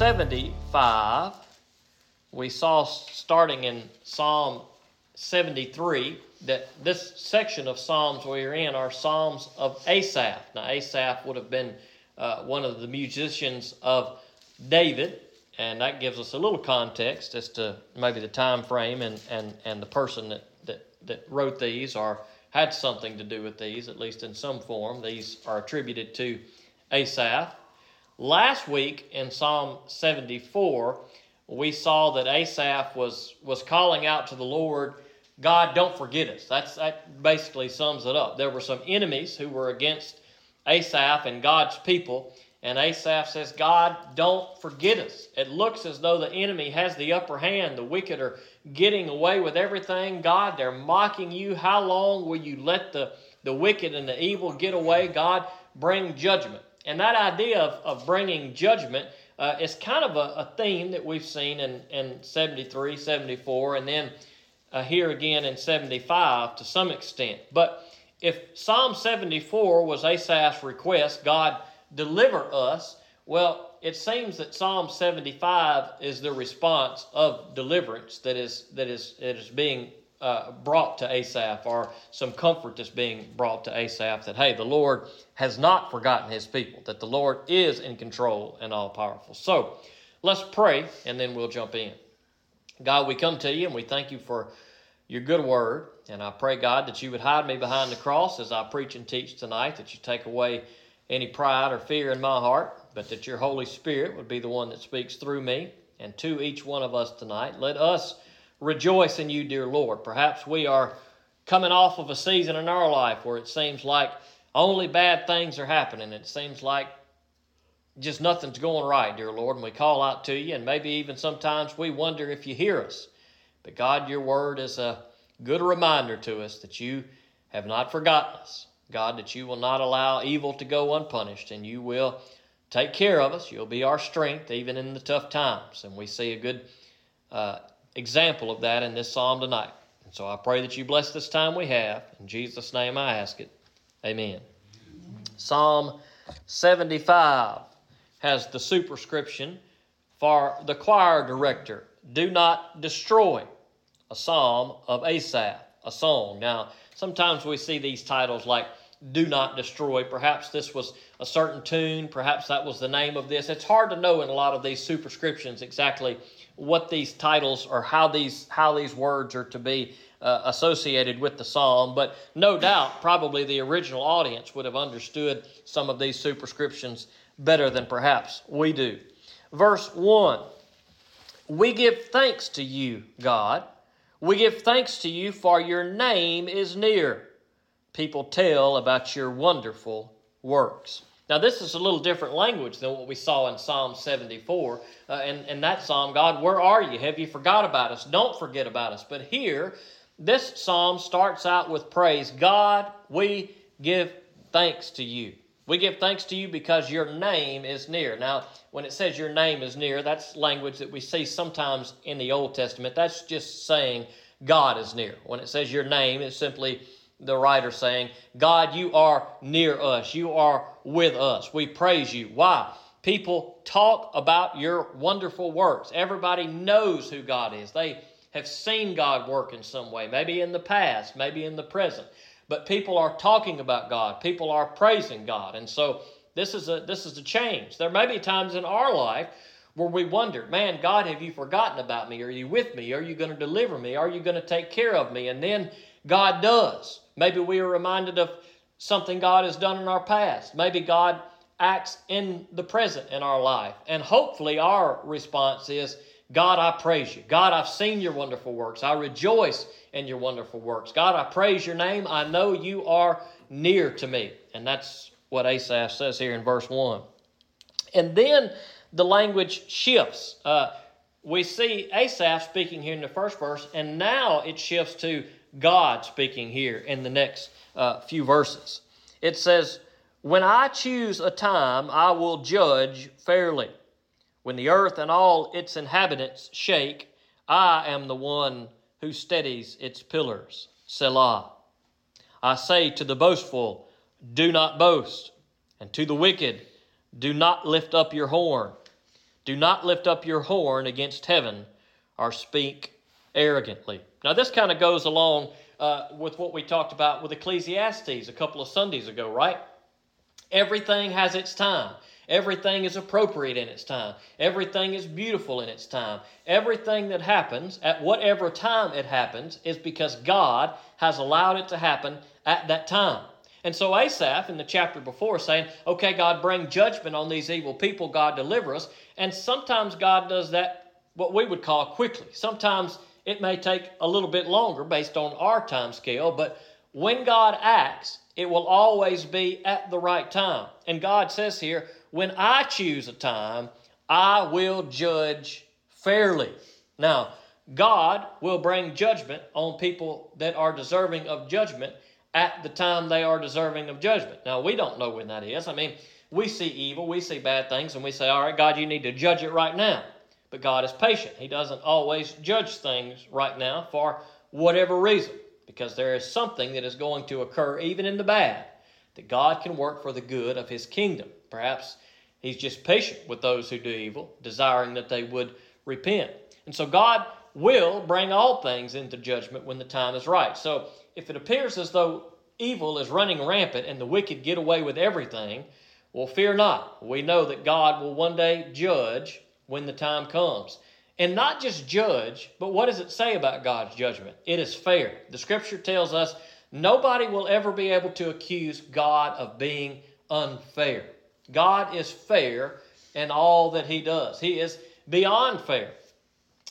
75, we saw starting in Psalm 73 that this section of Psalms we're in are Psalms of Asaph. Now, Asaph would have been uh, one of the musicians of David, and that gives us a little context as to maybe the time frame and, and, and the person that, that, that wrote these or had something to do with these, at least in some form. These are attributed to Asaph. Last week in Psalm 74, we saw that Asaph was, was calling out to the Lord, God, don't forget us. That's, that basically sums it up. There were some enemies who were against Asaph and God's people, and Asaph says, God, don't forget us. It looks as though the enemy has the upper hand. The wicked are getting away with everything. God, they're mocking you. How long will you let the, the wicked and the evil get away? God, bring judgment. And that idea of, of bringing judgment uh, is kind of a, a, theme that we've seen in, in 73, 74, and then uh, here again in 75 to some extent. But if Psalm 74 was Asaph's request, God deliver us, well, it seems that Psalm 75 is the response of deliverance that is, that is, that is being uh, brought to Asaph, or some comfort that's being brought to Asaph that, hey, the Lord has not forgotten his people, that the Lord is in control and all powerful. So let's pray, and then we'll jump in. God, we come to you and we thank you for your good word. And I pray, God, that you would hide me behind the cross as I preach and teach tonight, that you take away any pride or fear in my heart, but that your Holy Spirit would be the one that speaks through me and to each one of us tonight. Let us rejoice in you, dear Lord. Perhaps we are coming off of a season in our life where it seems like only bad things are happening. It seems like just nothing's going right, dear Lord. And we call out to you, and maybe even sometimes we wonder if you hear us. But God, your word is a good reminder to us that you have not forgotten us. God, that you will not allow evil to go unpunished, and you will take care of us. You'll be our strength even in the tough times. And we see a good uh, example of that in this psalm tonight. And so I pray that you bless this time we have. In Jesus' name I ask it. Amen. Psalm 75 has the superscription for the choir director Do not destroy, a psalm of Asaph, a song. Now, sometimes we see these titles like Do Not Destroy. Perhaps this was a certain tune, perhaps that was the name of this. It's hard to know in a lot of these superscriptions exactly what these titles or how these how these words are to be uh, associated with the psalm, but no doubt, probably the original audience would have understood some of these superscriptions better than perhaps we do. Verse 1 We give thanks to you, God. We give thanks to you, for your name is near. People tell about your wonderful works. Now, this is a little different language than what we saw in Psalm 74. Uh, in, in that psalm, God, where are you? Have you forgot about us? Don't forget about us. But here, this psalm starts out with praise God, we give thanks to you. We give thanks to you because your name is near. Now, when it says your name is near, that's language that we see sometimes in the Old Testament. That's just saying God is near. When it says your name, it's simply the writer saying, God, you are near us. You are with us. We praise you. Why? People talk about your wonderful works. Everybody knows who God is. They have seen God work in some way, maybe in the past, maybe in the present. But people are talking about God. People are praising God. And so this is a this is a change. There may be times in our life where we wonder, man, God, have you forgotten about me? Are you with me? Are you going to deliver me? Are you going to take care of me? And then God does. Maybe we are reminded of something God has done in our past. Maybe God acts in the present in our life. And hopefully, our response is, God, I praise you. God, I've seen your wonderful works. I rejoice in your wonderful works. God, I praise your name. I know you are near to me. And that's what Asaph says here in verse 1. And then the language shifts. Uh, we see Asaph speaking here in the first verse, and now it shifts to God speaking here in the next uh, few verses. It says, When I choose a time, I will judge fairly. When the earth and all its inhabitants shake, I am the one who steadies its pillars. Selah. I say to the boastful, Do not boast, and to the wicked, Do not lift up your horn. Do not lift up your horn against heaven or speak arrogantly. Now, this kind of goes along uh, with what we talked about with Ecclesiastes a couple of Sundays ago, right? Everything has its time. Everything is appropriate in its time. Everything is beautiful in its time. Everything that happens, at whatever time it happens, is because God has allowed it to happen at that time. And so Asaph in the chapter before saying, okay, God, bring judgment on these evil people, God, deliver us. And sometimes God does that, what we would call quickly. Sometimes it may take a little bit longer based on our time scale, but when God acts, it will always be at the right time. And God says here, when I choose a time, I will judge fairly. Now, God will bring judgment on people that are deserving of judgment at the time they are deserving of judgment. Now, we don't know when that is. I mean, we see evil, we see bad things, and we say, All right, God, you need to judge it right now. But God is patient. He doesn't always judge things right now for whatever reason, because there is something that is going to occur, even in the bad, that God can work for the good of His kingdom. Perhaps He's just patient with those who do evil, desiring that they would repent. And so God will bring all things into judgment when the time is right. So if it appears as though evil is running rampant and the wicked get away with everything, well, fear not. We know that God will one day judge when the time comes. And not just judge, but what does it say about God's judgment? It is fair. The scripture tells us nobody will ever be able to accuse God of being unfair. God is fair in all that he does, he is beyond fair.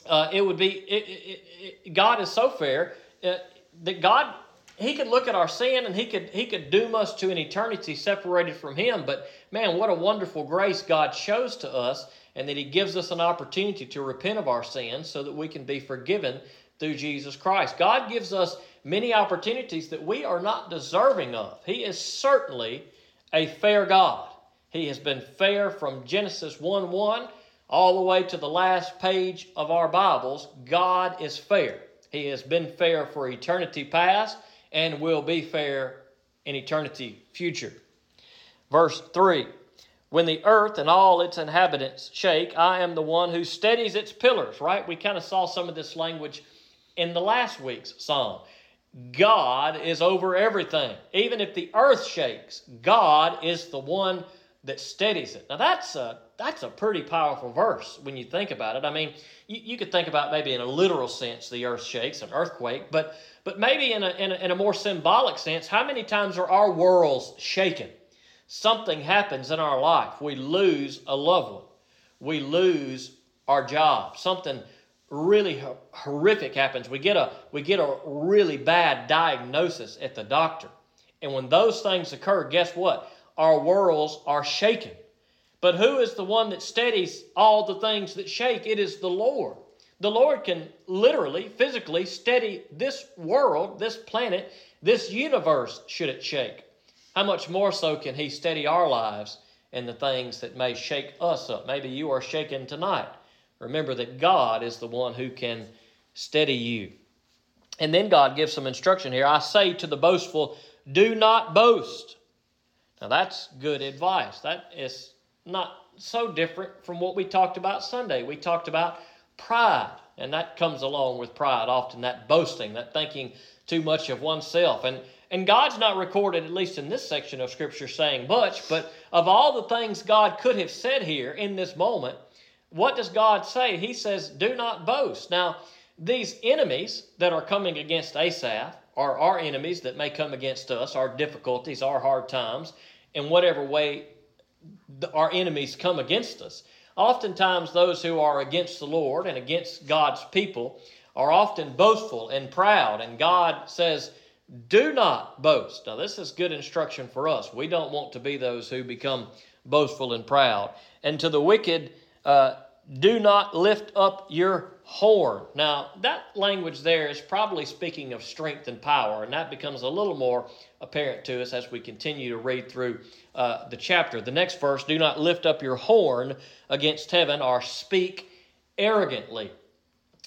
Uh, it would be, it, it, it, God is so fair uh, that God he could look at our sin and he could he could doom us to an eternity separated from him. But man what a wonderful grace god shows to us and that he gives us an opportunity to repent of our sins so that we can be forgiven through jesus christ. God gives us many opportunities that we are not deserving of. He is certainly a fair god. He has been fair from genesis 1 1 all the way to the last page of our bibles god is fair he has been fair for eternity past and will be fair in eternity future. Verse 3 When the earth and all its inhabitants shake, I am the one who steadies its pillars, right? We kind of saw some of this language in the last week's psalm. God is over everything. Even if the earth shakes, God is the one that steadies it. Now that's a that's a pretty powerful verse when you think about it. I mean, you, you could think about maybe in a literal sense the earth shakes, an earthquake, but but maybe in a, in a, in a more symbolic sense, how many times are our worlds shaken? Something happens in our life. We lose a loved one. We lose our job. Something really horrific happens. We get a we get a really bad diagnosis at the doctor. And when those things occur, guess what? Our worlds are shaken. But who is the one that steadies all the things that shake? It is the Lord. The Lord can literally, physically steady this world, this planet, this universe, should it shake. How much more so can He steady our lives and the things that may shake us up? Maybe you are shaken tonight. Remember that God is the one who can steady you. And then God gives some instruction here. I say to the boastful, do not boast. Now that's good advice. That is not so different from what we talked about Sunday. We talked about pride. And that comes along with pride often, that boasting, that thinking too much of oneself. And, and God's not recorded, at least in this section of Scripture, saying much, but of all the things God could have said here in this moment, what does God say? He says, Do not boast. Now, these enemies that are coming against Asaph are our enemies that may come against us, our difficulties, our hard times, in whatever way our enemies come against us. Oftentimes, those who are against the Lord and against God's people are often boastful and proud, and God says, Do not boast. Now, this is good instruction for us. We don't want to be those who become boastful and proud. And to the wicked, uh, do not lift up your horn. Now, that language there is probably speaking of strength and power, and that becomes a little more apparent to us as we continue to read through uh, the chapter. The next verse do not lift up your horn against heaven or speak arrogantly.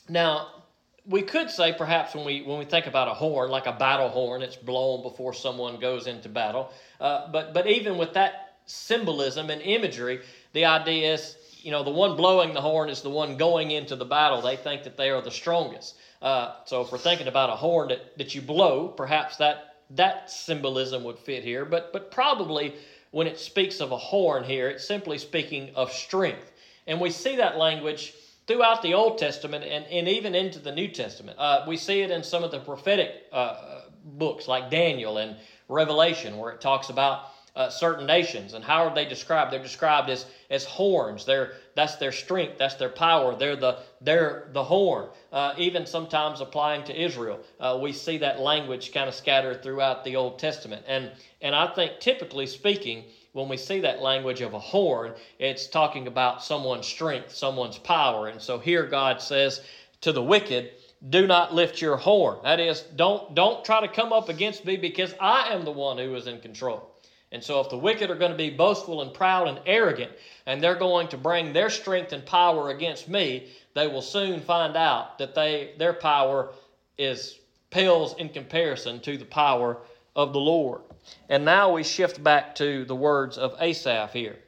Now, we could say perhaps when we when we think about a horn like a battle horn it's blown before someone goes into battle uh, but but even with that symbolism and imagery the idea is you know, the one blowing the horn is the one going into the battle. They think that they are the strongest. Uh, so if we're thinking about a horn that, that you blow, perhaps that that symbolism would fit here. But but probably when it speaks of a horn here, it's simply speaking of strength. And we see that language throughout the Old Testament and, and even into the New Testament. Uh, we see it in some of the prophetic uh, books like Daniel and Revelation, where it talks about uh, certain nations. And how are they described? They're described as, as horns. They're, that's their strength. That's their power. They're the, they're the horn. Uh, even sometimes applying to Israel, uh, we see that language kind of scattered throughout the Old Testament. And, and I think, typically speaking, when we see that language of a horn, it's talking about someone's strength, someone's power. And so here God says to the wicked, do not lift your horn. That is, don't, don't try to come up against me because I am the one who is in control. And so, if the wicked are going to be boastful and proud and arrogant, and they're going to bring their strength and power against me, they will soon find out that they their power is pales in comparison to the power of the Lord. And now we shift back to the words of Asaph here.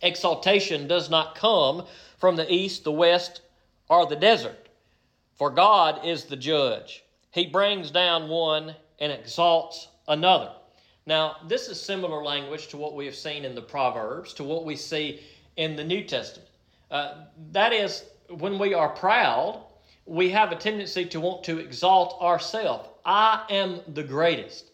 Exaltation does not come from the east, the west, or the desert, for God is the judge. He brings down one and exalts another. Now, this is similar language to what we have seen in the Proverbs, to what we see in the New Testament. Uh, that is, when we are proud, we have a tendency to want to exalt ourselves. I am the greatest.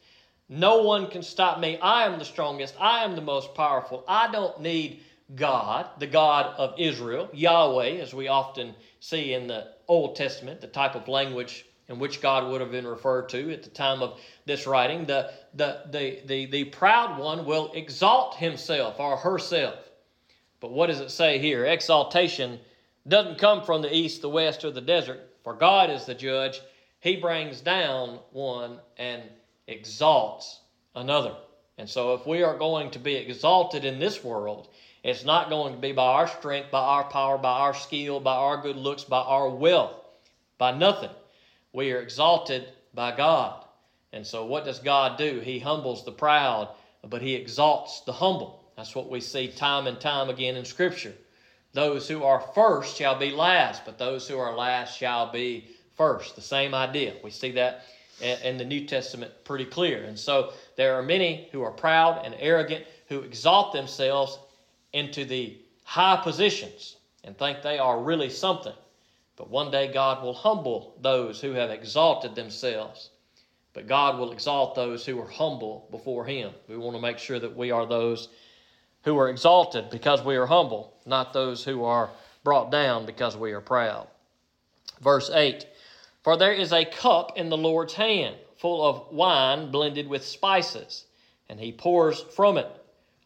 No one can stop me. I am the strongest. I am the most powerful. I don't need God, the God of Israel, Yahweh, as we often see in the Old Testament, the type of language in which God would have been referred to at the time of this writing, the, the, the, the, the proud one will exalt himself or herself. But what does it say here? Exaltation doesn't come from the east, the west, or the desert, for God is the judge. He brings down one and exalts another. And so, if we are going to be exalted in this world, it's not going to be by our strength, by our power, by our skill, by our good looks, by our wealth, by nothing. We are exalted by God. And so, what does God do? He humbles the proud, but He exalts the humble. That's what we see time and time again in Scripture. Those who are first shall be last, but those who are last shall be first. The same idea. We see that in the New Testament pretty clear. And so, there are many who are proud and arrogant who exalt themselves into the high positions and think they are really something. But one day God will humble those who have exalted themselves. But God will exalt those who are humble before Him. We want to make sure that we are those who are exalted because we are humble, not those who are brought down because we are proud. Verse 8 For there is a cup in the Lord's hand, full of wine blended with spices, and He pours from it.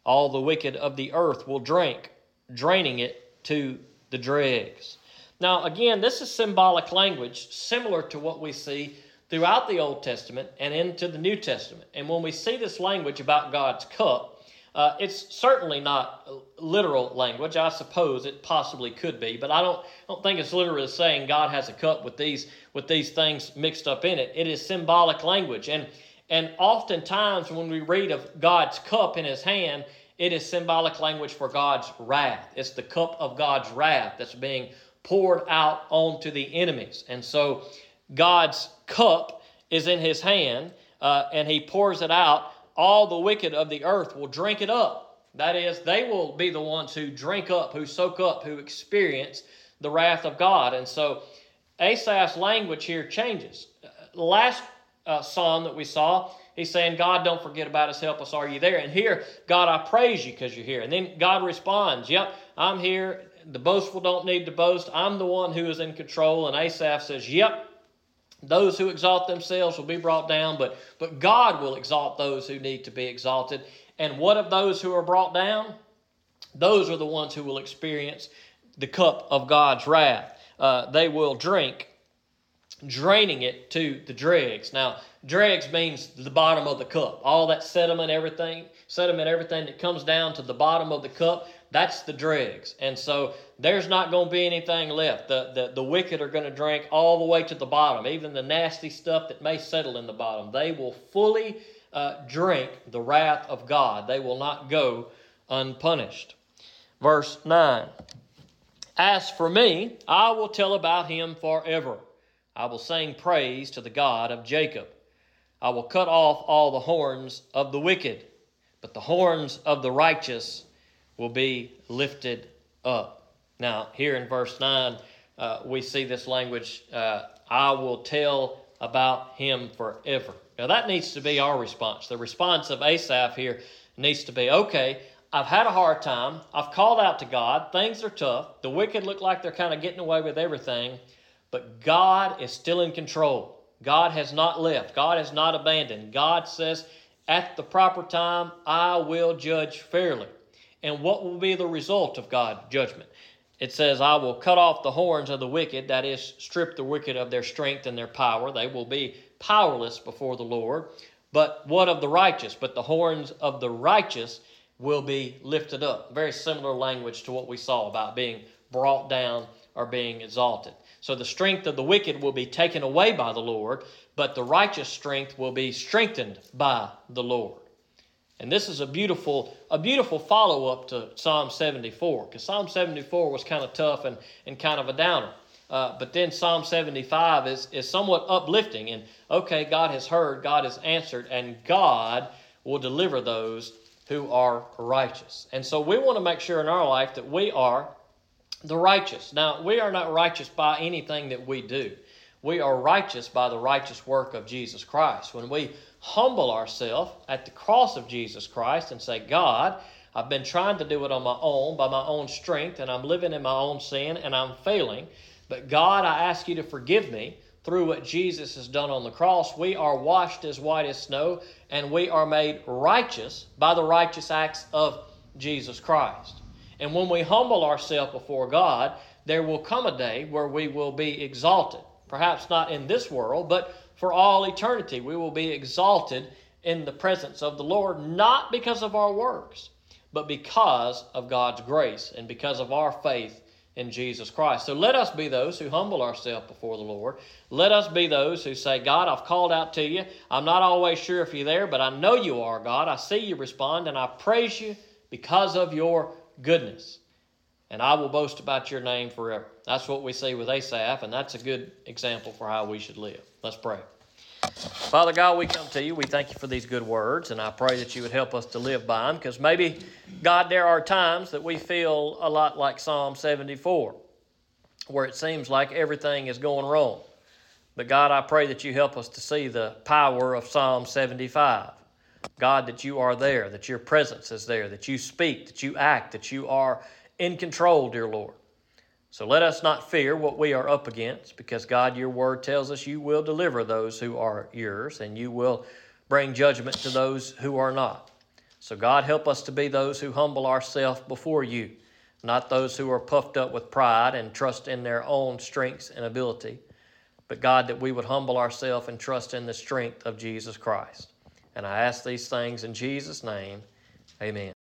All the wicked of the earth will drink, draining it to the dregs. Now, again, this is symbolic language similar to what we see throughout the Old Testament and into the New Testament. And when we see this language about God's cup, uh, it's certainly not literal language. I suppose it possibly could be, but I don't, don't think it's literally saying God has a cup with these with these things mixed up in it. It is symbolic language, and and oftentimes when we read of God's cup in His hand, it is symbolic language for God's wrath. It's the cup of God's wrath that's being poured out onto the enemies. And so God's cup is in his hand, uh, and he pours it out. All the wicked of the earth will drink it up. That is, they will be the ones who drink up, who soak up, who experience the wrath of God. And so Asaph's language here changes. Last uh, psalm that we saw, he's saying, God, don't forget about us, help us, are you there? And here, God, I praise you because you're here. And then God responds, Yep, I'm here the boastful don't need to boast. I'm the one who is in control. And Asaph says, Yep, those who exalt themselves will be brought down, but, but God will exalt those who need to be exalted. And what of those who are brought down? Those are the ones who will experience the cup of God's wrath. Uh, they will drink, draining it to the dregs. Now, dregs means the bottom of the cup. All that sediment, everything, sediment, everything that comes down to the bottom of the cup, that's the dregs. And so there's not going to be anything left. The, the, the wicked are going to drink all the way to the bottom, even the nasty stuff that may settle in the bottom. They will fully uh, drink the wrath of God, they will not go unpunished. Verse 9 As for me, I will tell about him forever. I will sing praise to the God of Jacob. I will cut off all the horns of the wicked, but the horns of the righteous will be lifted up. Now, here in verse 9, uh, we see this language uh, I will tell about him forever. Now, that needs to be our response. The response of Asaph here needs to be okay, I've had a hard time. I've called out to God. Things are tough. The wicked look like they're kind of getting away with everything, but God is still in control. God has not left. God has not abandoned. God says, at the proper time, I will judge fairly. And what will be the result of God's judgment? It says, I will cut off the horns of the wicked, that is, strip the wicked of their strength and their power. They will be powerless before the Lord. But what of the righteous? But the horns of the righteous will be lifted up. Very similar language to what we saw about being brought down or being exalted. So the strength of the wicked will be taken away by the Lord, but the righteous strength will be strengthened by the Lord. And this is a beautiful, a beautiful follow up to Psalm 74, because Psalm 74 was kind of tough and, and kind of a downer. Uh, but then Psalm 75 is, is somewhat uplifting. And okay, God has heard, God has answered, and God will deliver those who are righteous. And so we want to make sure in our life that we are the righteous. Now, we are not righteous by anything that we do. We are righteous by the righteous work of Jesus Christ. When we humble ourselves at the cross of Jesus Christ and say, God, I've been trying to do it on my own, by my own strength, and I'm living in my own sin, and I'm failing. But God, I ask you to forgive me through what Jesus has done on the cross. We are washed as white as snow, and we are made righteous by the righteous acts of Jesus Christ. And when we humble ourselves before God, there will come a day where we will be exalted. Perhaps not in this world, but for all eternity. We will be exalted in the presence of the Lord, not because of our works, but because of God's grace and because of our faith in Jesus Christ. So let us be those who humble ourselves before the Lord. Let us be those who say, God, I've called out to you. I'm not always sure if you're there, but I know you are, God. I see you respond, and I praise you because of your goodness. And I will boast about your name forever. That's what we see with Asaph, and that's a good example for how we should live. Let's pray. Father God, we come to you. We thank you for these good words, and I pray that you would help us to live by them because maybe, God, there are times that we feel a lot like Psalm 74, where it seems like everything is going wrong. But God, I pray that you help us to see the power of Psalm 75. God, that you are there, that your presence is there, that you speak, that you act, that you are in control, dear Lord. So let us not fear what we are up against, because God, your word tells us you will deliver those who are yours, and you will bring judgment to those who are not. So, God, help us to be those who humble ourselves before you, not those who are puffed up with pride and trust in their own strengths and ability, but God, that we would humble ourselves and trust in the strength of Jesus Christ. And I ask these things in Jesus' name. Amen.